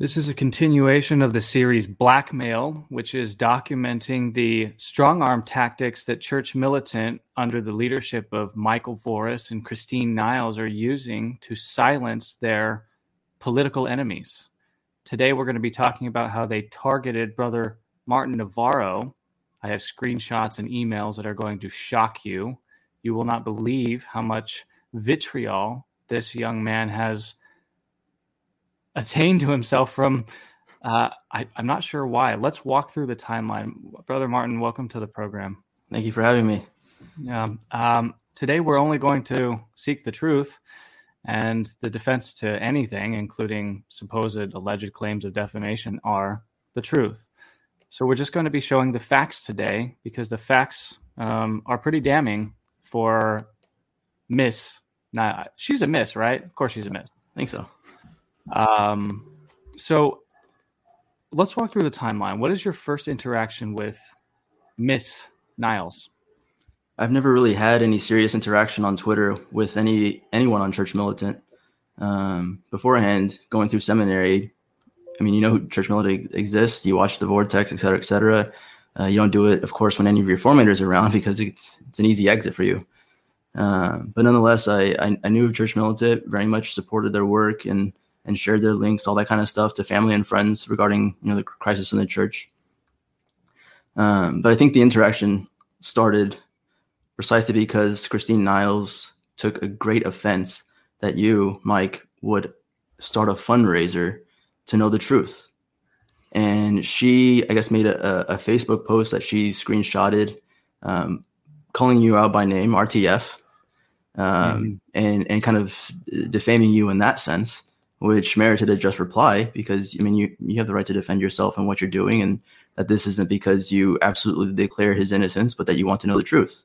This is a continuation of the series Blackmail, which is documenting the strong arm tactics that church militant under the leadership of Michael Voris and Christine Niles are using to silence their political enemies. Today, we're going to be talking about how they targeted Brother Martin Navarro. I have screenshots and emails that are going to shock you. You will not believe how much vitriol this young man has attained to himself from uh, I, am not sure why. Let's walk through the timeline. Brother Martin, welcome to the program. Thank you for having me. Yeah. Um, today, we're only going to seek the truth and the defense to anything, including supposed alleged claims of defamation, are the truth. So, we're just going to be showing the facts today because the facts um, are pretty damning for Miss. Nah, she's a miss, right? Of course, she's a miss. I think so. Um, so let's walk through the timeline. What is your first interaction with Miss Niles? I've never really had any serious interaction on Twitter with any anyone on Church Militant. Um, beforehand, going through seminary, I mean, you know, Church Militant exists. You watch the Vortex, et cetera, et cetera. Uh, you don't do it, of course, when any of your formators are around because it's it's an easy exit for you. Uh, but nonetheless, I, I, I knew Church Militant, very much supported their work, and and shared their links, all that kind of stuff to family and friends regarding you know the crisis in the church. Um, but I think the interaction started precisely because Christine Niles took a great offense that you, Mike, would start a fundraiser to know the truth. And she, I guess, made a, a Facebook post that she screenshotted, um, calling you out by name, RTF, um, mm-hmm. and and kind of defaming you in that sense which merited a just reply because I mean you you have the right to defend yourself and what you're doing, and that this isn't because you absolutely declare his innocence, but that you want to know the truth.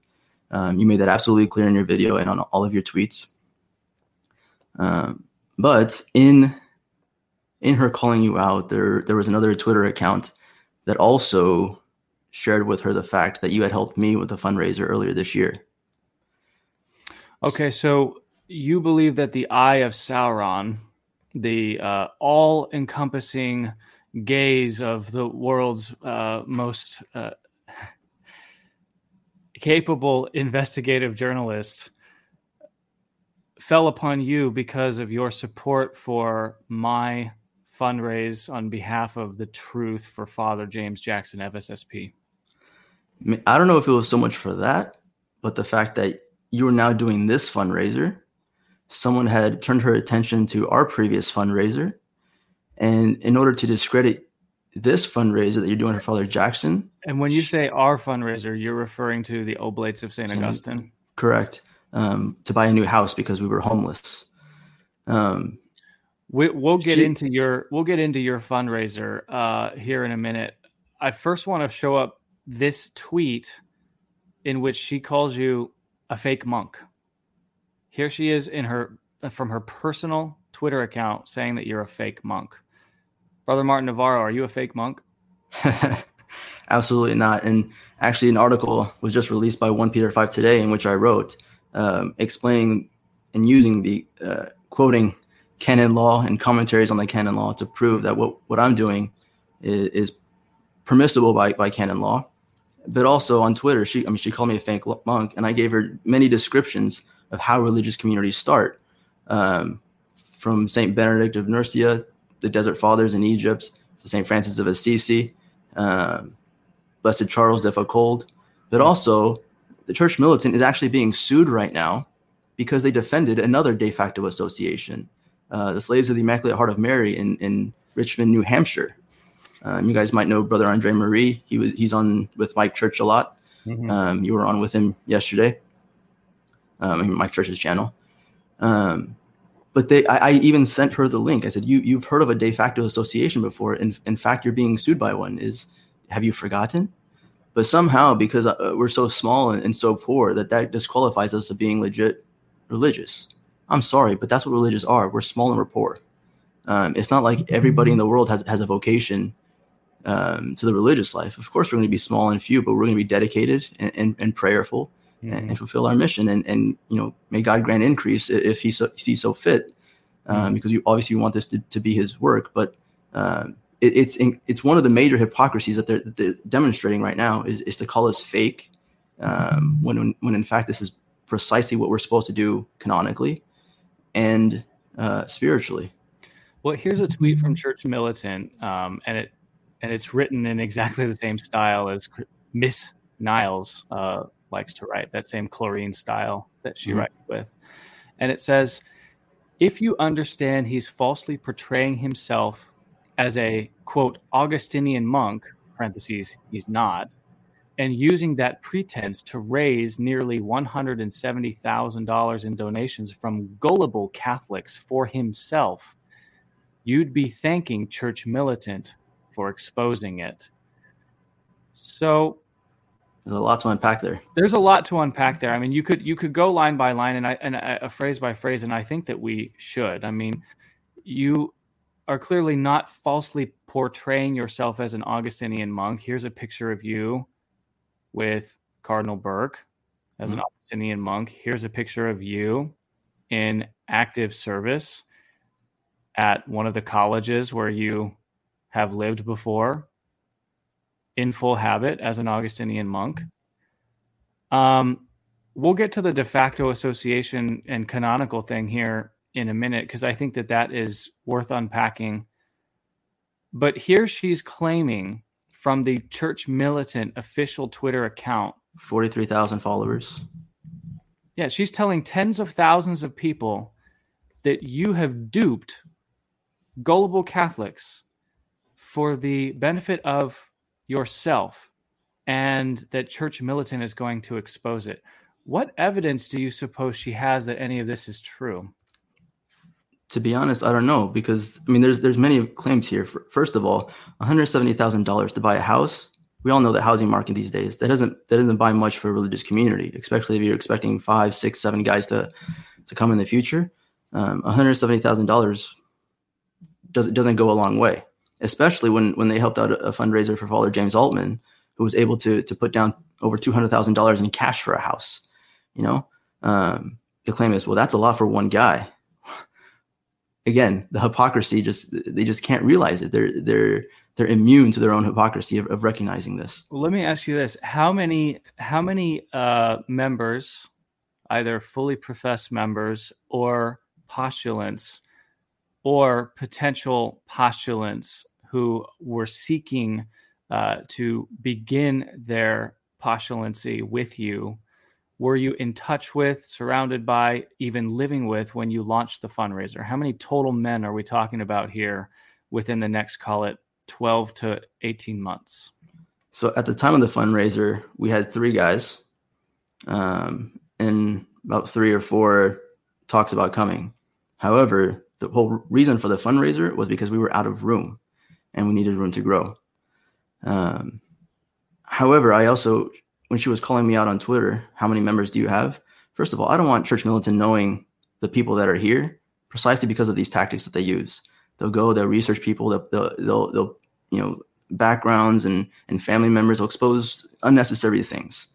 Um, you made that absolutely clear in your video and on all of your tweets. Um, but in in her calling you out, there there was another Twitter account that also shared with her the fact that you had helped me with the fundraiser earlier this year. Okay, so you believe that the eye of Sauron the uh, all encompassing gaze of the world's uh, most uh, capable investigative journalist fell upon you because of your support for my fundraise on behalf of the truth for Father James Jackson FSSP. I don't know if it was so much for that, but the fact that you are now doing this fundraiser someone had turned her attention to our previous fundraiser. And in order to discredit this fundraiser that you're doing for Father Jackson. And when you say our fundraiser, you're referring to the Oblates of St. Augustine? Correct. Um, to buy a new house because we were homeless. Um, we, will get she, into your we'll get into your fundraiser uh, here in a minute. I first want to show up this tweet in which she calls you a fake monk. Here she is in her from her personal Twitter account saying that you're a fake monk. Brother Martin Navarro, are you a fake monk? Absolutely not. And actually, an article was just released by 1 Peter 5 today in which I wrote um, explaining and using the uh, quoting canon law and commentaries on the canon law to prove that what, what I'm doing is, is permissible by, by canon law. But also on Twitter, she I mean she called me a fake monk, and I gave her many descriptions of how religious communities start. Um, from Saint Benedict of Nursia, the Desert Fathers in Egypt, to Saint Francis of Assisi, um, Blessed Charles de Foucauld, but also the church militant is actually being sued right now because they defended another de facto association, uh, the Slaves of the Immaculate Heart of Mary in, in Richmond, New Hampshire. Um, you guys might know Brother Andre Marie. He was he's on with Mike Church a lot. Mm-hmm. Um, you were on with him yesterday. Um, Mike Church's channel. Um, but they, I, I, even sent her the link. I said, "You you've heard of a de facto association before? In in fact, you're being sued by one. Is have you forgotten?" But somehow, because uh, we're so small and, and so poor, that that disqualifies us of being legit religious. I'm sorry, but that's what religious are. We're small and we're poor. Um, it's not like everybody in the world has, has a vocation um, to the religious life. Of course, we're going to be small and few, but we're going to be dedicated and, and, and prayerful mm-hmm. and, and, fulfill our mission. And, and, you know, may God grant increase if he so, sees so fit, um, mm-hmm. because you obviously want this to, to be his work. But um, it, it's in, it's one of the major hypocrisies that they're, that they're demonstrating right now is, is to call us fake um, when, when, when in fact this is precisely what we're supposed to do canonically and uh, spiritually. Well, here's a tweet from Church Militant, um, and it and it's written in exactly the same style as Miss Niles uh, likes to write, that same chlorine style that she mm-hmm. writes with. And it says, if you understand he's falsely portraying himself as a quote Augustinian monk, parentheses, he's not, and using that pretense to raise nearly $170,000 in donations from gullible Catholics for himself, you'd be thanking Church Militant for exposing it. So there's a lot to unpack there. There's a lot to unpack there. I mean, you could you could go line by line and I and a, a phrase by phrase, and I think that we should. I mean, you are clearly not falsely portraying yourself as an Augustinian monk. Here's a picture of you with Cardinal Burke as mm-hmm. an Augustinian monk. Here's a picture of you in active service at one of the colleges where you have lived before in full habit as an Augustinian monk. Um, we'll get to the de facto association and canonical thing here in a minute because I think that that is worth unpacking. But here she's claiming from the church militant official Twitter account. 43,000 followers. Yeah, she's telling tens of thousands of people that you have duped gullible Catholics for the benefit of yourself and that church militant is going to expose it. What evidence do you suppose she has that any of this is true? to be honest, I don't know because I mean, there's there's many claims here. First of all, one hundred seventy thousand dollars to buy a house. We all know the housing market these days that doesn't that doesn't buy much for a religious community, especially if you're expecting five, six, seven guys to to come in the future. Um, one hundred seventy thousand dollars does doesn't go a long way, especially when when they helped out a, fundraiser for Father James Altman, who was able to to put down over two hundred thousand dollars in cash for a house. You know, um, the claim is, well, that's a lot for one guy. Again the hypocrisy just they just can't realize it. They're they're they're immune to their own hypocrisy of, of recognizing this. Well, let me ask you this. How many how many uh, members either fully professed members or postulants or potential postulants who were seeking uh, to begin their postulancy with you were you in touch with, surrounded by, even living with when you launched the fundraiser? How many total men are we talking about here within the next, call it 12 to 18 months? So at the time of the fundraiser, we had three guys, um, and about three or four talks about coming. However, the whole reason for the fundraiser was because we were out of room and we needed room to grow. Um, however, I also when she was calling me out on Twitter, how many members do you have? First of all, I don't want Church Militant knowing the people that are here precisely because of these tactics that they use. They'll go, they'll research people, they'll, they'll, they'll, you know, backgrounds and, and family members will expose unnecessary things,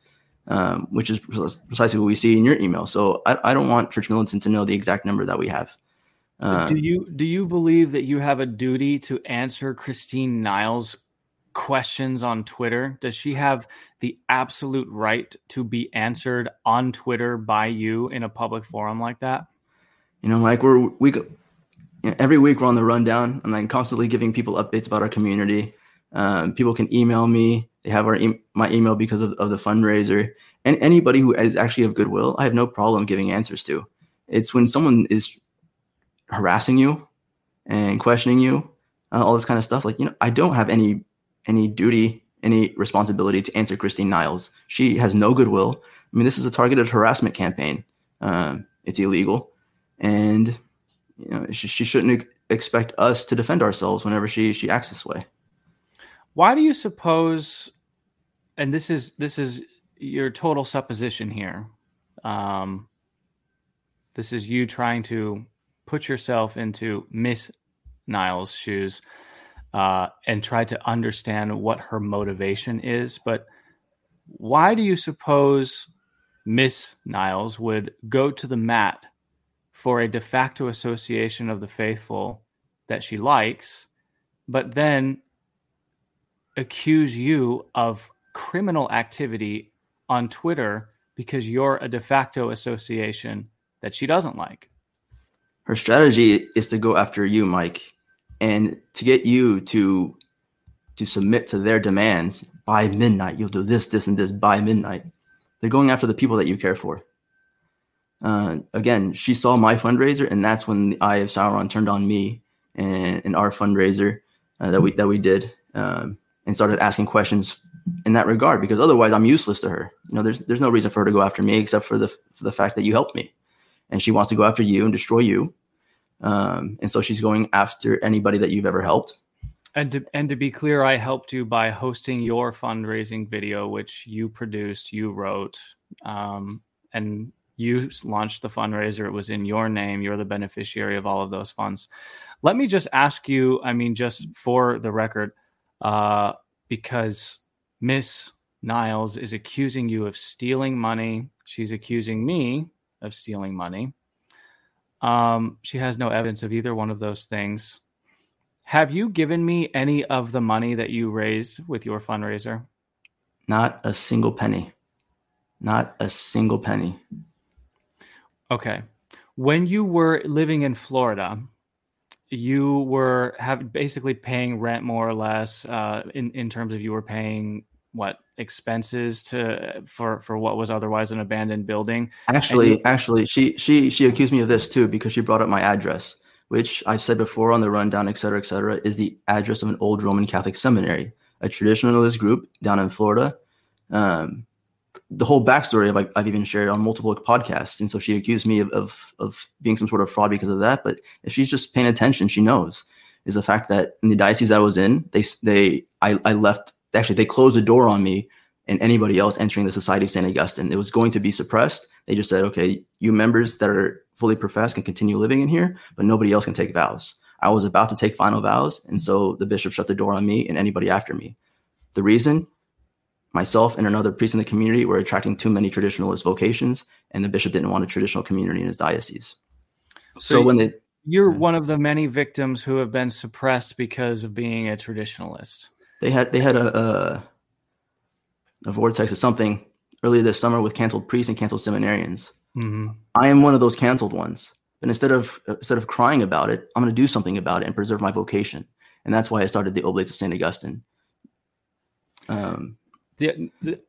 um, which is precisely what we see in your email. So I, I don't want Church Militant to know the exact number that we have. Um, do you do you believe that you have a duty to answer Christine Niles' questions on Twitter? Does she have the absolute right to be answered on Twitter by you in a public forum like that? You know, like we're we you know, every week we're on the rundown. And I'm like constantly giving people updates about our community. Um, people can email me They have our e- my email because of, of the fundraiser. And anybody who is actually of goodwill, I have no problem giving answers to. It's when someone is harassing you and questioning you, uh, all this kind of stuff. Like you know, I don't have any any duty, any responsibility to answer Christine Niles. She has no goodwill. I mean, this is a targeted harassment campaign. Um, it's illegal, and you know she, she shouldn't expect us to defend ourselves whenever she she acts this way. Why do you suppose? And this is this is your total supposition here. Um, this is you trying to put yourself into Miss Niles' shoes uh, and try to understand what her motivation is. But why do you suppose Miss Niles would go to the mat for a de facto association of the faithful that she likes, but then accuse you of criminal activity on Twitter because you're a de facto association that she doesn't like? Her strategy is to go after you, Mike, and to get you to to submit to their demands by midnight. You'll do this, this, and this by midnight. They're going after the people that you care for. Uh, again, she saw my fundraiser, and that's when the eye of Sauron turned on me and, and our fundraiser uh, that we that we did, um, and started asking questions in that regard. Because otherwise, I'm useless to her. You know, there's there's no reason for her to go after me except for the for the fact that you helped me, and she wants to go after you and destroy you. Um, and so she's going after anybody that you've ever helped. And to, and to be clear, I helped you by hosting your fundraising video, which you produced, you wrote, um, and you launched the fundraiser. It was in your name. You're the beneficiary of all of those funds. Let me just ask you, I mean, just for the record, uh, because Miss Niles is accusing you of stealing money. She's accusing me of stealing money. Um, she has no evidence of either one of those things. Have you given me any of the money that you raised with your fundraiser? Not a single penny. Not a single penny. Okay. When you were living in Florida, you were have basically paying rent more or less uh, in in terms of you were paying what expenses to for for what was otherwise an abandoned building. Actually, you, actually, she she she accused me of this too because she brought up my address, which I've said before on the rundown, et cetera, et cetera, is the address of an old Roman Catholic seminary, a traditionalist group down in Florida. Um, the whole backstory of I've, I've, even shared on multiple podcasts, and so she accused me of, of of being some sort of fraud because of that. But if she's just paying attention, she knows is the fact that in the diocese I was in, they they I, I left actually they closed the door on me and anybody else entering the Society of St. Augustine. It was going to be suppressed. They just said, okay, you members that are fully professed can continue living in here, but nobody else can take vows. I was about to take final vows, and so the bishop shut the door on me and anybody after me. The reason myself and another priest in the community were attracting too many traditionalist vocations, and the bishop didn't want a traditional community in his diocese. So, so when they you're one of the many victims who have been suppressed because of being a traditionalist they had they had a, a, a vortex of something earlier this summer with canceled priests and canceled seminarians. Mm-hmm. I am one of those canceled ones. But instead of instead of crying about it, I'm going to do something about it and preserve my vocation. And that's why I started the Oblates of Saint Augustine. Um, the, the,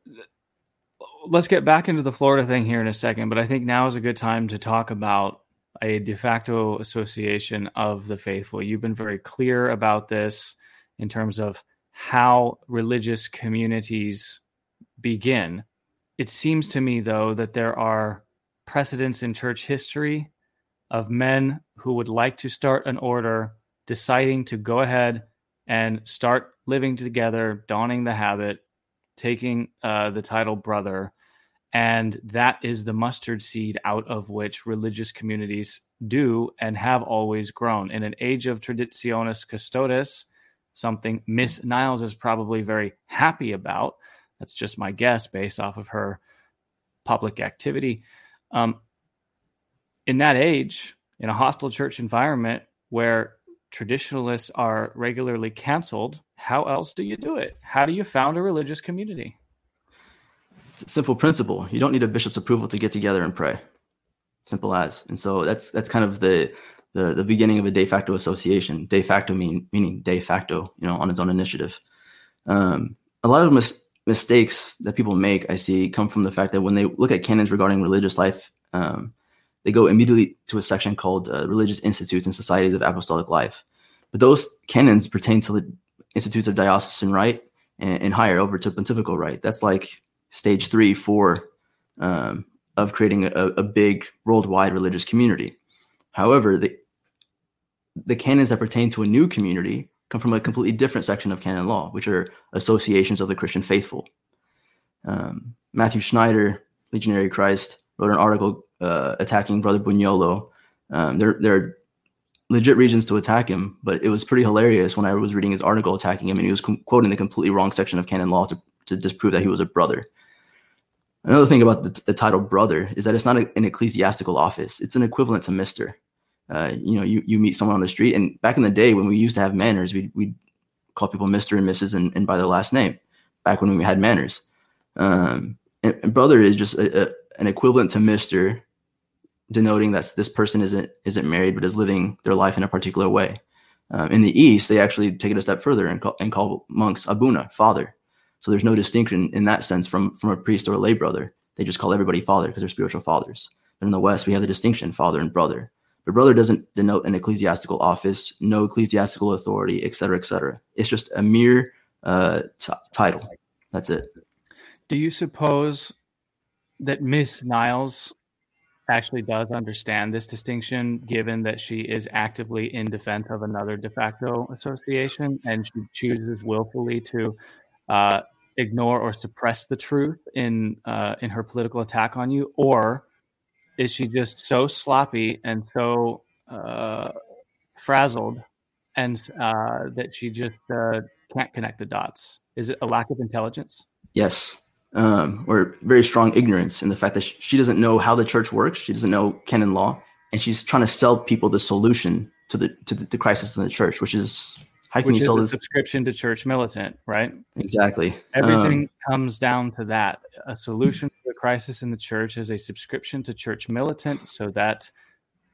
let's get back into the Florida thing here in a second, but I think now is a good time to talk about a de facto association of the faithful. You've been very clear about this in terms of how religious communities begin. It seems to me, though, that there are precedents in church history of men who would like to start an order deciding to go ahead and start living together, donning the habit, taking uh, the title brother. And that is the mustard seed out of which religious communities do and have always grown. In an age of traditionis custodes, something Miss Niles is probably very happy about. That's just my guess based off of her public activity. Um, in that age, in a hostile church environment where traditionalists are regularly canceled, how else do you do it? How do you found a religious community? It's a simple principle. You don't need a bishop's approval to get together and pray. Simple as. And so that's that's kind of the the, the beginning of a de facto association. De facto mean, meaning de facto, you know, on its own initiative. Um, a lot of mis- mistakes that people make, I see, come from the fact that when they look at canons regarding religious life, um, they go immediately to a section called uh, Religious Institutes and Societies of Apostolic Life. But those canons pertain to the institutes of diocesan right and, and higher over to pontifical right. That's like stage three, four um, of creating a, a big worldwide religious community. However, the the canons that pertain to a new community come from a completely different section of canon law, which are associations of the Christian faithful. Um, Matthew Schneider, Legionary Christ, wrote an article uh, attacking Brother Bugnolo. Um, there, there are legit reasons to attack him, but it was pretty hilarious when I was reading his article attacking him, and he was com- quoting the completely wrong section of canon law to, to disprove that he was a brother. Another thing about the, the title brother is that it's not a, an ecclesiastical office; it's an equivalent to Mister. Uh, you know, you, you meet someone on the street, and back in the day when we used to have manners, we we call people Mister and Mrs. And, and, by their last name. Back when we had manners, um, and, and, brother is just a, a, an equivalent to Mister, denoting that this person isn't isn't married but is living their life in a particular way. Um, in the East, they actually take it a step further and call, and call monks abuna, father. So there's no distinction in that sense from from a priest or a lay brother. They just call everybody father because they're spiritual fathers. But in the West, we have the distinction father and brother. But brother doesn't denote an ecclesiastical office, no ecclesiastical authority, et cetera, et cetera. It's just a mere uh, t- title. That's it. Do you suppose that Miss Niles actually does understand this distinction, given that she is actively in defense of another de facto association and she chooses willfully to uh, ignore or suppress the truth in uh, in her political attack on you, or is she just so sloppy and so uh, frazzled and uh, that she just uh, can't connect the dots? Is it a lack of intelligence? Yes, um, or very strong ignorance in the fact that she doesn't know how the church works. She doesn't know canon law, and she's trying to sell people the solution to the to the, the crisis in the church, which is how can you sell this subscription to Church Militant, right? Exactly. Everything um, comes down to that. A solution the crisis in the church is a subscription to Church Militant, so that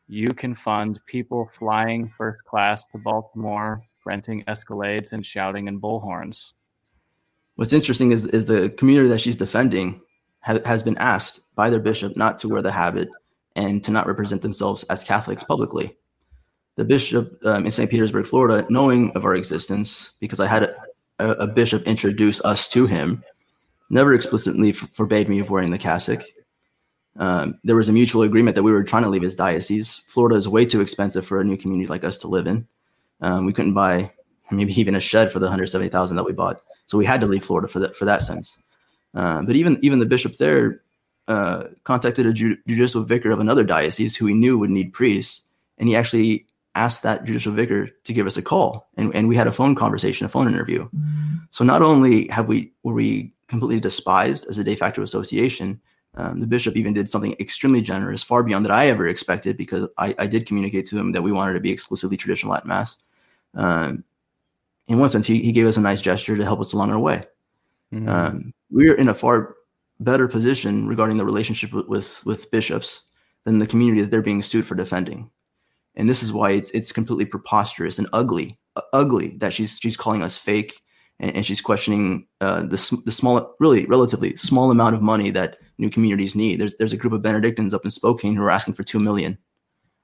you can fund people flying first class to Baltimore, renting Escalades and shouting in bullhorns. What's interesting is is the community that she's defending ha- has been asked by their bishop not to wear the habit and to not represent themselves as Catholics publicly the bishop um, in St. Petersburg, Florida, knowing of our existence, because I had a, a bishop introduce us to him, never explicitly f- forbade me of wearing the cassock. Um, there was a mutual agreement that we were trying to leave his diocese. Florida is way too expensive for a new community like us to live in. Um, we couldn't buy maybe even a shed for the 170,000 that we bought. So we had to leave Florida for that, for that sense. Uh, but even, even the bishop there uh, contacted a ju- judicial vicar of another diocese who he knew would need priests. And he actually asked that judicial vicar to give us a call and, and we had a phone conversation a phone interview so not only have we were we completely despised as a de facto association. Um, the bishop even did something extremely generous far beyond that i ever expected because i, I did communicate to him that we wanted to be exclusively traditional latin mass. Um, in one sense he, he gave us a nice gesture to help us along our way. Mm-hmm. um, we're in a far better position regarding the relationship with, with, with bishops than the community that they're being sued for defending. And this is why it's it's completely preposterous and ugly, uh, ugly that she's she's calling us fake, and, and she's questioning uh, the the small, really relatively small amount of money that new communities need. There's there's a group of Benedictines up in Spokane who are asking for two million.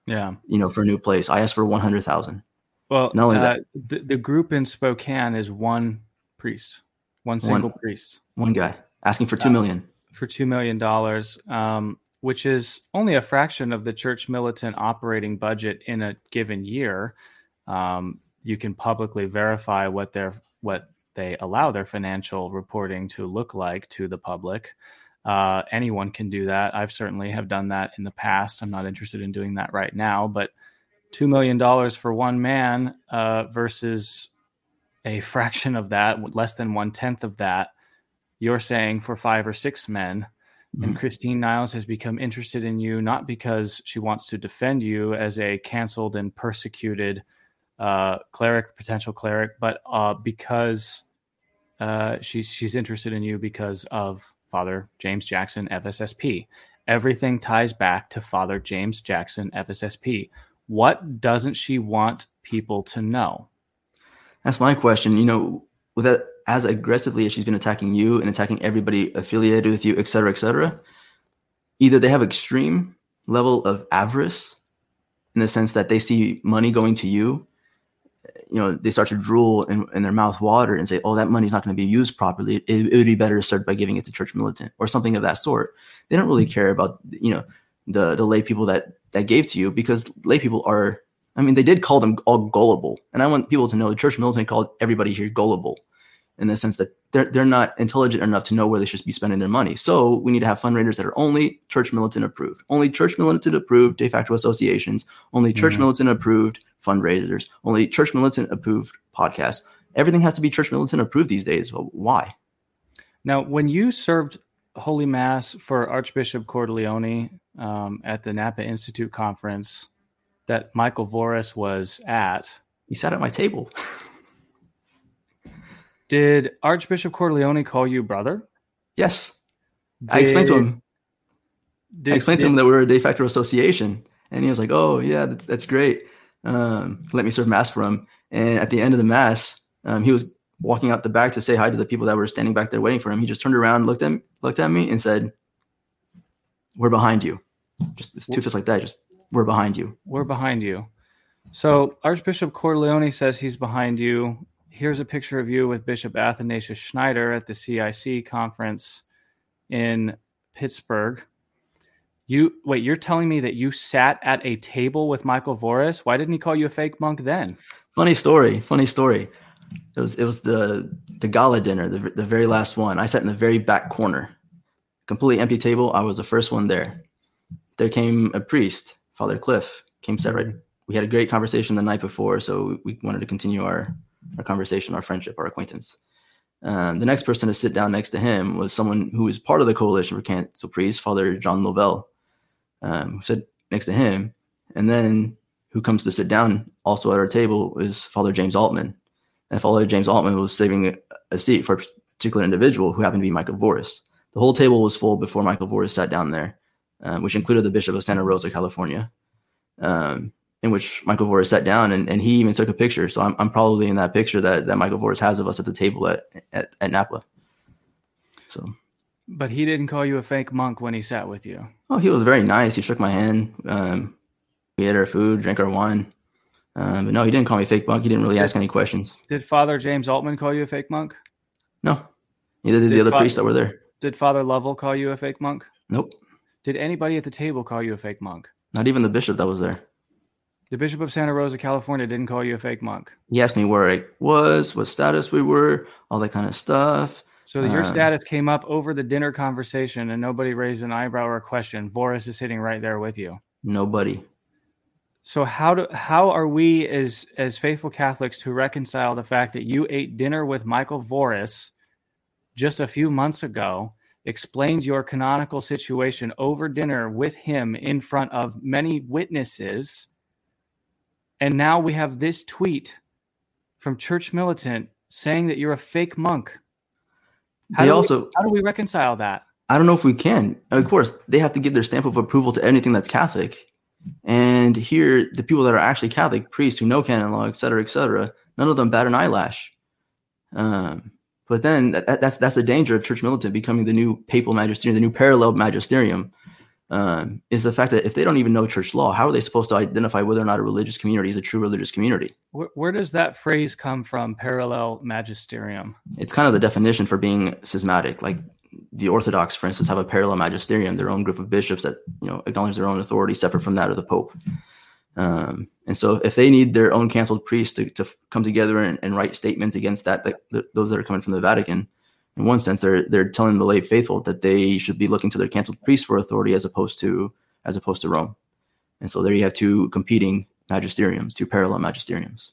Yeah, you know, for a new place. I asked for one hundred thousand. Well, not only uh, that, the, the group in Spokane is one priest, one single one, priest, one guy asking for two million. For two million dollars. Um, which is only a fraction of the church militant operating budget in a given year. Um, you can publicly verify what their what they allow their financial reporting to look like to the public. Uh, anyone can do that. I've certainly have done that in the past. I'm not interested in doing that right now, but two million dollars for one man uh, versus a fraction of that, less than one tenth of that. You're saying for five or six men, and mm-hmm. Christine Niles has become interested in you not because she wants to defend you as a canceled and persecuted uh, cleric, potential cleric, but uh, because uh, she's she's interested in you because of Father James Jackson, FSSP. Everything ties back to Father James Jackson, FSSP. What doesn't she want people to know? That's my question. You know, with that as aggressively as she's been attacking you and attacking everybody affiliated with you, et cetera, et cetera, either they have extreme level of avarice in the sense that they see money going to you you know they start to drool and, and their mouth water and say oh that money's not going to be used properly. It, it, would be better to start by giving it to church militant or something of that sort. They don't really mm-hmm. care about you know the the lay people that that gave to you because lay people are i mean they did call them all gullible. And i want people to know the church militant called everybody here gullible in the sense that they're they're not intelligent enough to know where they should be spending their money. So we need to have fundraisers that are only church militant approved, only church militant approved de facto associations, only church mm-hmm. militant approved fundraisers, only church militant approved podcasts. Everything has to be church militant approved these days. Well, why? Now, when you served Holy Mass for Archbishop Cordileone um, at the Napa Institute conference that Michael Voris was at, he sat at my table. Did Archbishop Cordileone call you brother? Yes. Did, I explained to him. Did, I explained did, to him that we were a de facto association, and he was like, "Oh yeah, that's that's great. Um, let me serve mass for him." And at the end of the mass, um, he was walking out the back to say hi to the people that were standing back there waiting for him. He just turned around, looked at looked at me, and said, "We're behind you." Just two fists like that. Just we're behind you. We're behind you. So Archbishop Cordileone says he's behind you here's a picture of you with Bishop Athanasius Schneider at the CIC conference in Pittsburgh. You wait, you're telling me that you sat at a table with Michael Voris? Why didn't he call you a fake monk then? Funny story. Funny story. It was it was the the gala dinner, the the very last one. I sat in the very back corner, completely empty table. I was the first one there. There came a priest, Father Cliff, came right. We had a great conversation the night before, so we wanted to continue our our conversation, our friendship, our acquaintance. Um, the next person to sit down next to him was someone who was part of the coalition for cancel priests, Father John Lovell, um, who sat next to him. And then who comes to sit down also at our table is Father James Altman. And Father James Altman was saving a seat for a particular individual who happened to be Michael Voris. The whole table was full before Michael Voris sat down there, um, which included the Bishop of Santa Rosa, California. Um, in which Michael Voris sat down and, and he even took a picture. So I'm, I'm probably in that picture that, that Michael Voris has of us at the table at, at, at Napa. So, but he didn't call you a fake monk when he sat with you. Oh, he was very nice. He shook my hand. Um, we ate our food, drank our wine. Um, but no, he didn't call me a fake monk. He didn't really ask any questions. Did Father James Altman call you a fake monk? No. Neither did, did the other Father, priests that were there. Did Father Lovell call you a fake monk? Nope. Did anybody at the table call you a fake monk? Not even the bishop that was there. The Bishop of Santa Rosa, California, didn't call you a fake monk. He asked me where I was, what status we were, all that kind of stuff. So your um, status came up over the dinner conversation, and nobody raised an eyebrow or a question. Voris is sitting right there with you. Nobody. So how do how are we as as faithful Catholics to reconcile the fact that you ate dinner with Michael Voris just a few months ago, explained your canonical situation over dinner with him in front of many witnesses? And now we have this tweet from Church Militant saying that you're a fake monk. How, they do, also, we, how do we reconcile that? I don't know if we can. Of course, they have to give their stamp of approval to anything that's Catholic. And here, the people that are actually Catholic, priests who know canon law, et cetera, et cetera, none of them bat an eyelash. Um, but then that, that's that's the danger of church militant becoming the new papal magisterium, the new parallel magisterium, um, is the fact that if they don't even know church law, how are they supposed to identify whether or not a religious community is a true religious community? Where, where, does that phrase come from? Parallel magisterium. It's kind of the definition for being schismatic. Like the Orthodox, for instance, have a parallel magisterium, their own group of bishops that you know acknowledge their own authority separate from that of the Pope. Um, and so, if they need their own canceled priest to, to come together and, and write statements against that, like the, those that are coming from the Vatican, in one sense, they're they're telling the lay faithful that they should be looking to their canceled priest for authority as opposed to as opposed to Rome. And so there you have two competing magisteriums, two parallel magisteriums.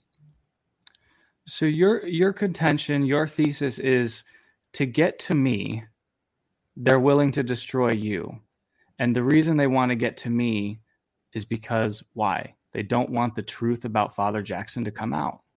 So your your contention, your thesis is to get to me, they're willing to destroy you. And the reason they want to get to me is because why? They don't want the truth about Father Jackson to come out.